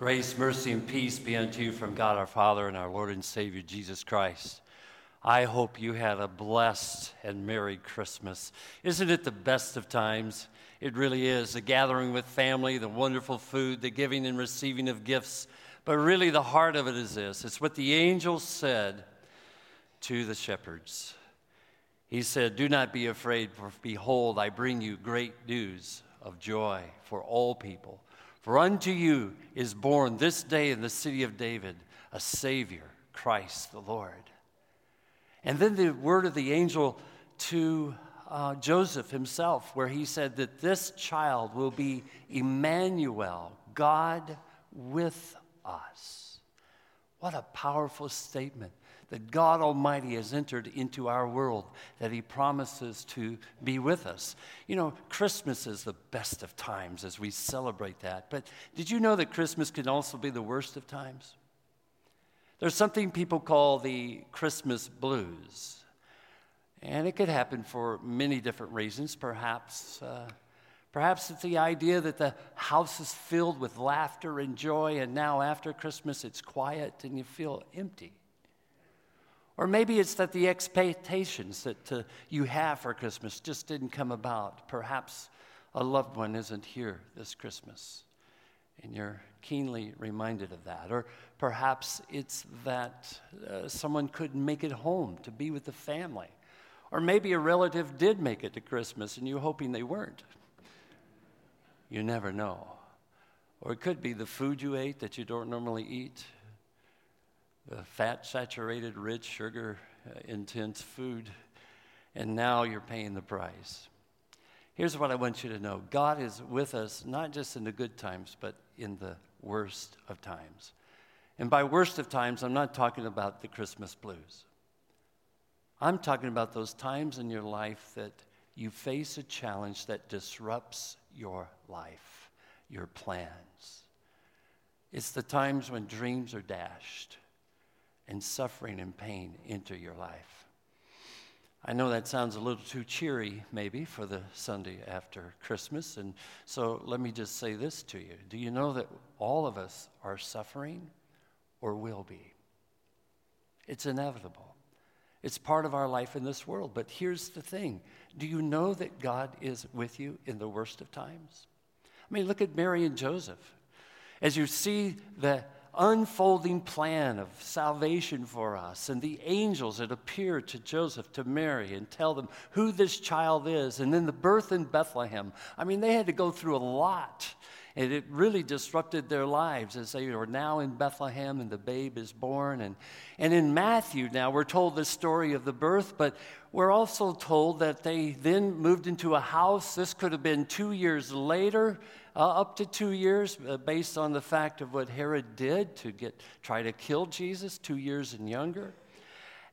Grace, mercy, and peace be unto you from God our Father and our Lord and Savior Jesus Christ. I hope you had a blessed and Merry Christmas. Isn't it the best of times? It really is. The gathering with family, the wonderful food, the giving and receiving of gifts. But really, the heart of it is this it's what the angel said to the shepherds. He said, Do not be afraid, for behold, I bring you great news of joy for all people. For unto you is born this day in the city of David a Savior, Christ the Lord. And then the word of the angel to uh, Joseph himself, where he said that this child will be Emmanuel, God with us. What a powerful statement that God Almighty has entered into our world, that He promises to be with us. You know, Christmas is the best of times as we celebrate that. But did you know that Christmas can also be the worst of times? There's something people call the Christmas blues. And it could happen for many different reasons. Perhaps, uh, perhaps it's the idea that the house is filled with laughter and joy, and now after Christmas it's quiet and you feel empty. Or maybe it's that the expectations that uh, you have for Christmas just didn't come about. Perhaps a loved one isn't here this Christmas, and you're keenly reminded of that. Or perhaps it's that uh, someone couldn't make it home to be with the family. Or maybe a relative did make it to Christmas and you're hoping they weren't. You never know. Or it could be the food you ate that you don't normally eat fat saturated, rich, sugar intense food, and now you're paying the price. Here's what I want you to know God is with us, not just in the good times, but in the worst of times. And by worst of times, I'm not talking about the Christmas blues. I'm talking about those times in your life that you face a challenge that disrupts your life, your plans. It's the times when dreams are dashed, and suffering and pain into your life. I know that sounds a little too cheery, maybe, for the Sunday after Christmas. And so let me just say this to you Do you know that all of us are suffering or will be? It's inevitable. It's part of our life in this world. But here's the thing Do you know that God is with you in the worst of times? I mean, look at Mary and Joseph. As you see the unfolding plan of salvation for us and the angels that appear to Joseph, to Mary, and tell them who this child is, and then the birth in Bethlehem. I mean, they had to go through a lot. And it really disrupted their lives as they are now in Bethlehem and the babe is born. And, and in Matthew, now we're told the story of the birth, but we're also told that they then moved into a house. This could have been two years later uh, up to two years, uh, based on the fact of what Herod did to get try to kill Jesus, two years and younger.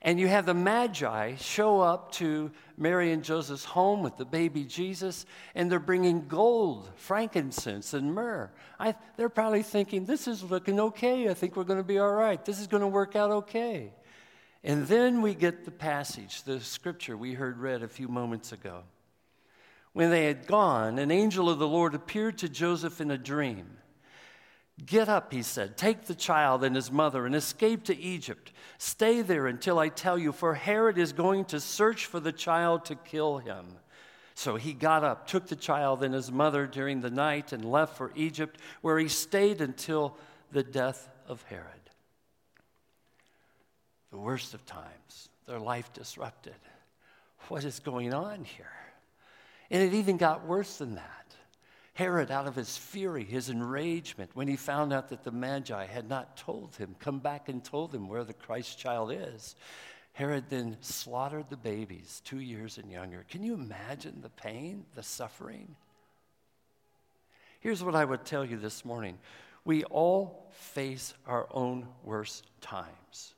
And you have the Magi show up to Mary and Joseph's home with the baby Jesus, and they're bringing gold, frankincense, and myrrh. I, they're probably thinking, This is looking okay. I think we're going to be all right. This is going to work out okay. And then we get the passage, the scripture we heard read a few moments ago. When they had gone, an angel of the Lord appeared to Joseph in a dream. Get up, he said, take the child and his mother and escape to Egypt. Stay there until I tell you, for Herod is going to search for the child to kill him. So he got up, took the child and his mother during the night, and left for Egypt, where he stayed until the death of Herod. The worst of times, their life disrupted. What is going on here? And it even got worse than that. Herod, out of his fury, his enragement, when he found out that the Magi had not told him, come back and told him where the Christ child is, Herod then slaughtered the babies, two years and younger. Can you imagine the pain, the suffering? Here's what I would tell you this morning we all face our own worst times.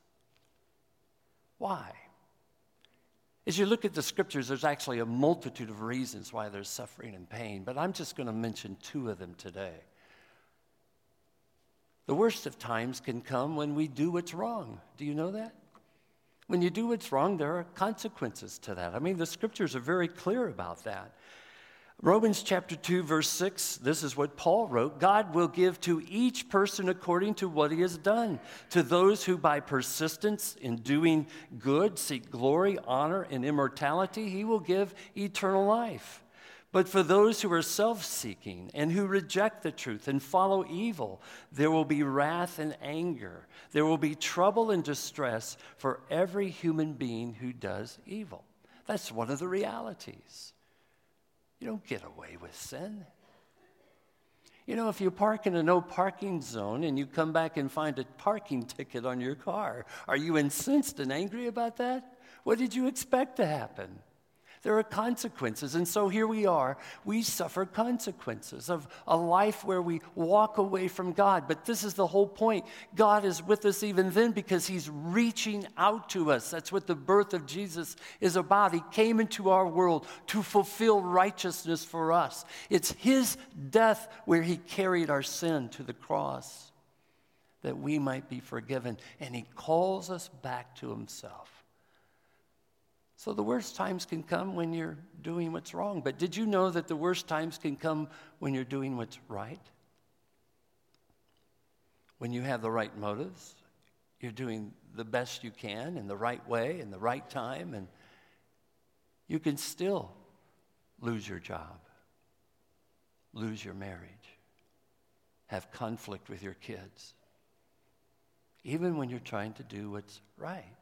Why? As you look at the scriptures, there's actually a multitude of reasons why there's suffering and pain, but I'm just going to mention two of them today. The worst of times can come when we do what's wrong. Do you know that? When you do what's wrong, there are consequences to that. I mean, the scriptures are very clear about that. Romans chapter 2, verse 6, this is what Paul wrote God will give to each person according to what he has done. To those who by persistence in doing good seek glory, honor, and immortality, he will give eternal life. But for those who are self seeking and who reject the truth and follow evil, there will be wrath and anger. There will be trouble and distress for every human being who does evil. That's one of the realities. You don't get away with sin. You know, if you park in a no parking zone and you come back and find a parking ticket on your car, are you incensed and angry about that? What did you expect to happen? There are consequences. And so here we are. We suffer consequences of a life where we walk away from God. But this is the whole point. God is with us even then because He's reaching out to us. That's what the birth of Jesus is about. He came into our world to fulfill righteousness for us. It's His death where He carried our sin to the cross that we might be forgiven. And He calls us back to Himself. So the worst times can come when you're doing what's wrong. But did you know that the worst times can come when you're doing what's right? When you have the right motives, you're doing the best you can in the right way, in the right time, and you can still lose your job, lose your marriage, have conflict with your kids, even when you're trying to do what's right.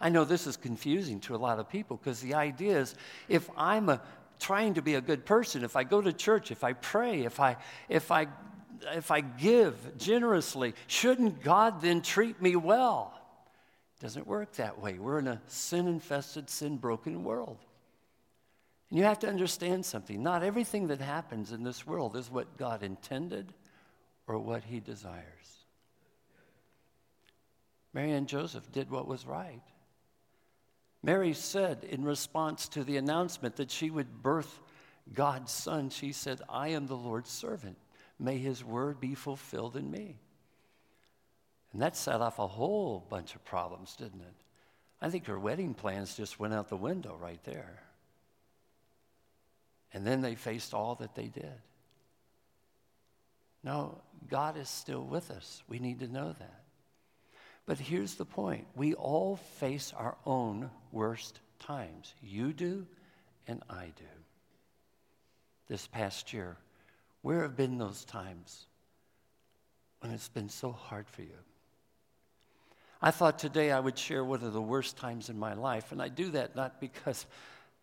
I know this is confusing to a lot of people because the idea is if I'm a, trying to be a good person, if I go to church, if I pray, if I, if I, if I give generously, shouldn't God then treat me well? It doesn't work that way. We're in a sin infested, sin broken world. And you have to understand something. Not everything that happens in this world is what God intended or what He desires. Mary and Joseph did what was right. Mary said in response to the announcement that she would birth God's son, she said, I am the Lord's servant. May his word be fulfilled in me. And that set off a whole bunch of problems, didn't it? I think her wedding plans just went out the window right there. And then they faced all that they did. No, God is still with us. We need to know that. But here's the point we all face our own worst times. You do, and I do. This past year, where have been those times when it's been so hard for you? I thought today I would share one of the worst times in my life, and I do that not because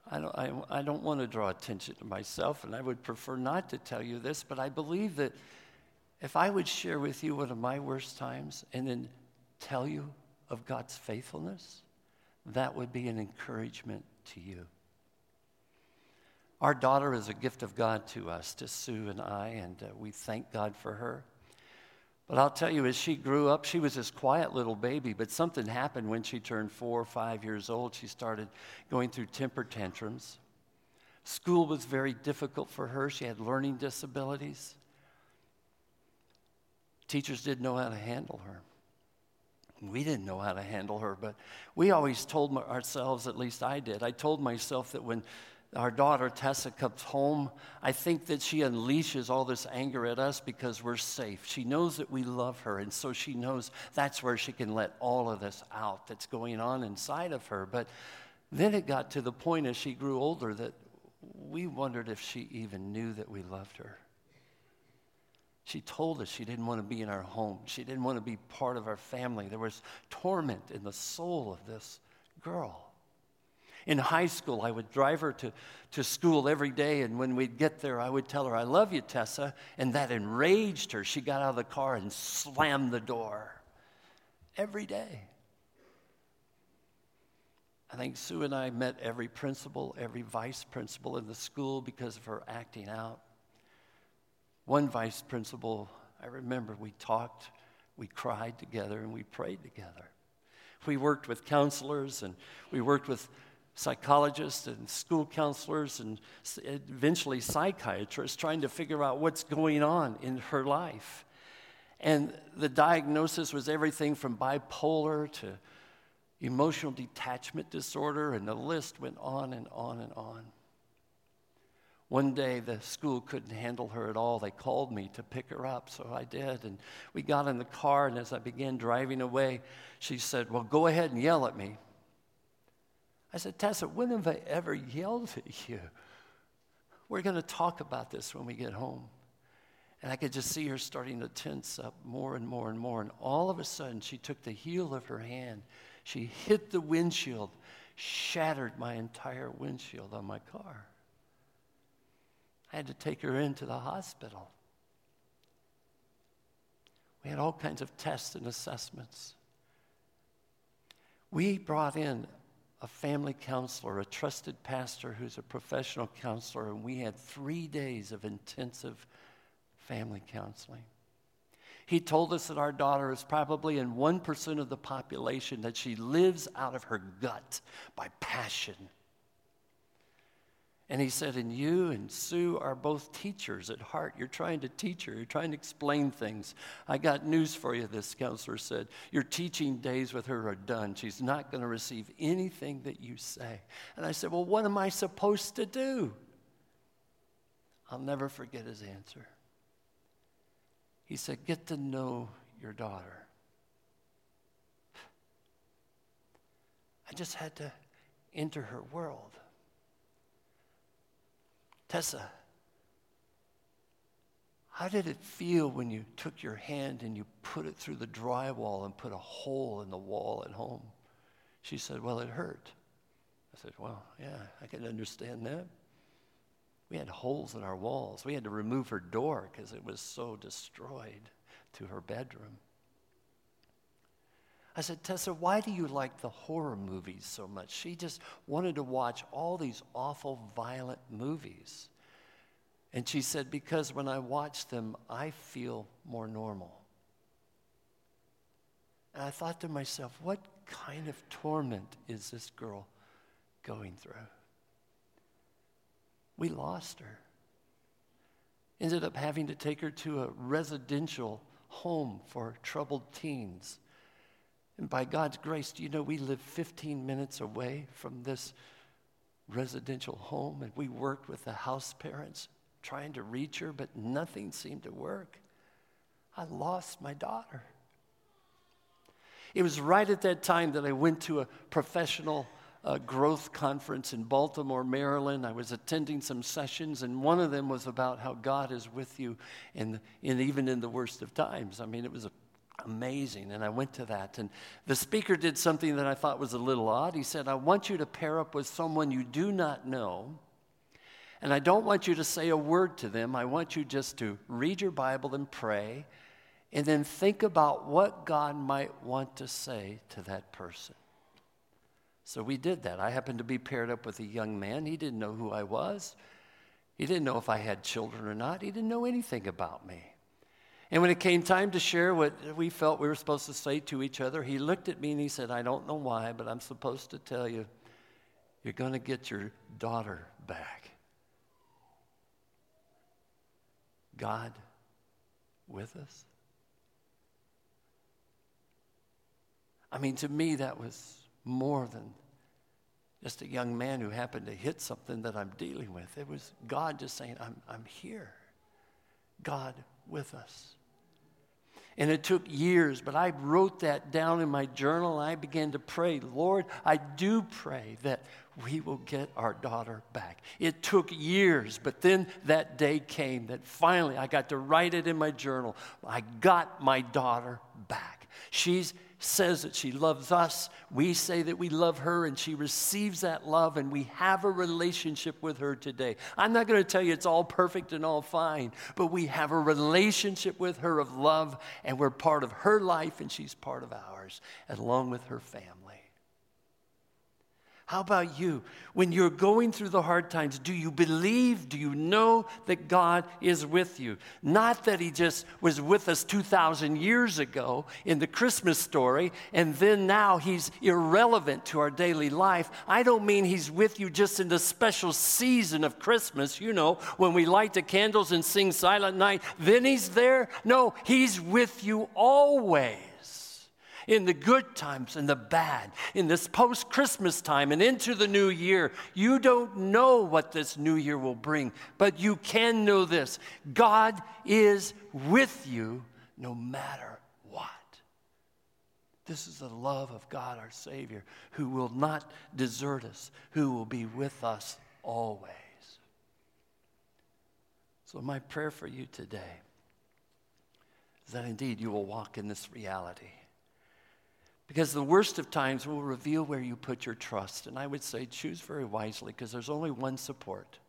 I don't, I, I don't want to draw attention to myself, and I would prefer not to tell you this, but I believe that if I would share with you one of my worst times and then tell you of God's faithfulness, that would be an encouragement to you. Our daughter is a gift of God to us, to Sue and I, and uh, we thank God for her. But I'll tell you, as she grew up, she was this quiet little baby, but something happened when she turned four or five years old. She started going through temper tantrums. School was very difficult for her. She had learning disabilities. Teachers didn't know how to handle her. We didn't know how to handle her, but we always told ourselves, at least I did, I told myself that when our daughter Tessa comes home, I think that she unleashes all this anger at us because we're safe. She knows that we love her, and so she knows that's where she can let all of this out that's going on inside of her. But then it got to the point as she grew older that we wondered if she even knew that we loved her. She told us she didn't want to be in our home. She didn't want to be part of our family. There was torment in the soul of this girl. In high school, I would drive her to, to school every day, and when we'd get there, I would tell her, I love you, Tessa. And that enraged her. She got out of the car and slammed the door every day. I think Sue and I met every principal, every vice principal in the school because of her acting out. One vice principal, I remember we talked, we cried together, and we prayed together. We worked with counselors and we worked with psychologists and school counselors and eventually psychiatrists trying to figure out what's going on in her life. And the diagnosis was everything from bipolar to emotional detachment disorder, and the list went on and on and on. One day the school couldn't handle her at all. They called me to pick her up, so I did. And we got in the car, and as I began driving away, she said, Well, go ahead and yell at me. I said, Tessa, when have I ever yelled at you? We're going to talk about this when we get home. And I could just see her starting to tense up more and more and more. And all of a sudden, she took the heel of her hand, she hit the windshield, shattered my entire windshield on my car. I had to take her into the hospital. We had all kinds of tests and assessments. We brought in a family counselor, a trusted pastor who's a professional counselor, and we had three days of intensive family counseling. He told us that our daughter is probably in 1% of the population, that she lives out of her gut by passion and he said, And you and Sue are both teachers at heart. You're trying to teach her, you're trying to explain things. I got news for you, this counselor said. Your teaching days with her are done. She's not going to receive anything that you say. And I said, Well, what am I supposed to do? I'll never forget his answer. He said, Get to know your daughter. I just had to enter her world. Tessa, how did it feel when you took your hand and you put it through the drywall and put a hole in the wall at home? She said, Well, it hurt. I said, Well, yeah, I can understand that. We had holes in our walls. We had to remove her door because it was so destroyed to her bedroom. I said, Tessa, why do you like the horror movies so much? She just wanted to watch all these awful, violent movies. And she said, Because when I watch them, I feel more normal. And I thought to myself, what kind of torment is this girl going through? We lost her. Ended up having to take her to a residential home for troubled teens. And by God's grace, do you know we live 15 minutes away from this residential home? And we worked with the house parents trying to reach her, but nothing seemed to work. I lost my daughter. It was right at that time that I went to a professional uh, growth conference in Baltimore, Maryland. I was attending some sessions, and one of them was about how God is with you, in, in even in the worst of times. I mean, it was a amazing. And I went to that. And the speaker did something that I thought was a little odd. He said, I want you to pair up with someone you do not know. And I don't want you to say a word to them. I want you just to read your Bible and pray. And then think about what God might want to say to that person. So we did that. I happened to be paired up with a young man. He didn't know who I was. He didn't know if I had children or not. He didn't know anything about me. And when it came time to share what we felt we were supposed to say to each other, he looked at me and he said, I don't know why, but I'm supposed to tell you, you're going to get your daughter back. God with us? I mean, to me, that was more than just a young man who happened to hit something that I'm dealing with. It was God just saying, I'm, I'm here. God with us. And it took years, but I wrote that down in my journal and I began to pray, Lord, I do pray that we will get our daughter back. It took years, but then that day came that finally I got to write it in my journal. I got my daughter back. She's says that she loves us. We say that we love her, and she receives that love, and we have a relationship with her today. I'm not going to tell you it's all perfect and all fine, but we have a relationship with her of love, and we're part of her life, and she's part of ours, along with her family. How about you? When you're going through the hard times, do you believe, do you know that God is with you? Not that He just was with us 2,000 years ago in the Christmas story, and then now He's irrelevant to our daily life. I don't mean He's with you just in the special season of Christmas, you know, when we light the candles and sing Silent Night, then He's there. No, He's with you always. In the good times and the bad, in this post Christmas time and into the new year. You don't know what this new year will bring, but you can know this God is with you no matter what. This is the love of God our Savior, who will not desert us, who will be with us always. So, my prayer for you today is that indeed you will walk in this reality. Because the worst of times will reveal where you put your trust. And I would say choose very wisely because there's only one support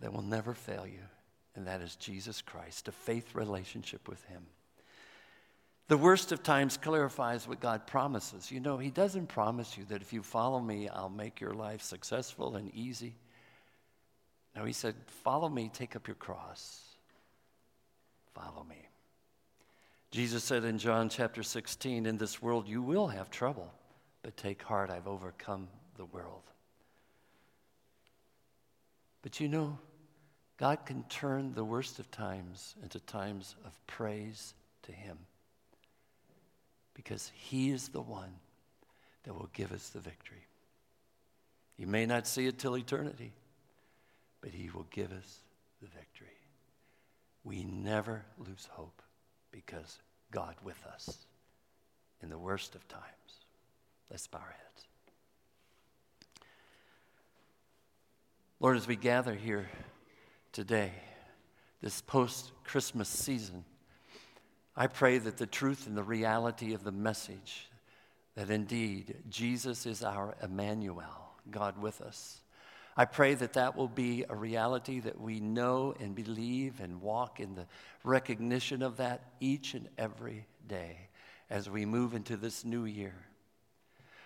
that will never fail you, and that is Jesus Christ, a faith relationship with Him. The worst of times clarifies what God promises. You know, He doesn't promise you that if you follow me, I'll make your life successful and easy. No, He said, Follow me, take up your cross. Follow me. Jesus said in John chapter 16, In this world you will have trouble, but take heart, I've overcome the world. But you know, God can turn the worst of times into times of praise to Him because He is the one that will give us the victory. You may not see it till eternity, but He will give us the victory. We never lose hope because God with us in the worst of times. Let's bow our heads. Lord, as we gather here today, this post Christmas season, I pray that the truth and the reality of the message that indeed Jesus is our Emmanuel, God with us, I pray that that will be a reality that we know and believe and walk in the recognition of that each and every day as we move into this new year.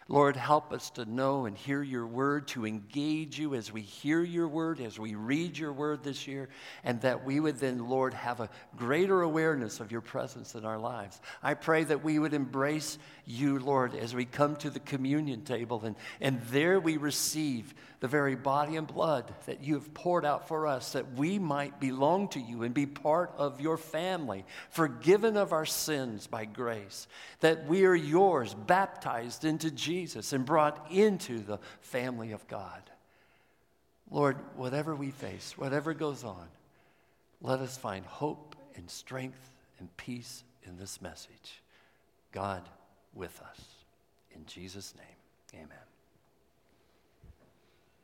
Lord, help us to know and hear your word, to engage you as we hear your word, as we read your word this year, and that we would then, Lord, have a greater awareness of your presence in our lives. I pray that we would embrace you, Lord, as we come to the communion table, and, and there we receive the very body and blood that you have poured out for us, that we might belong to you and be part of your family, forgiven of our sins by grace, that we are yours, baptized into Jesus and brought into the family of God. Lord, whatever we face, whatever goes on, let us find hope and strength and peace in this message. God with us. In Jesus' name, amen.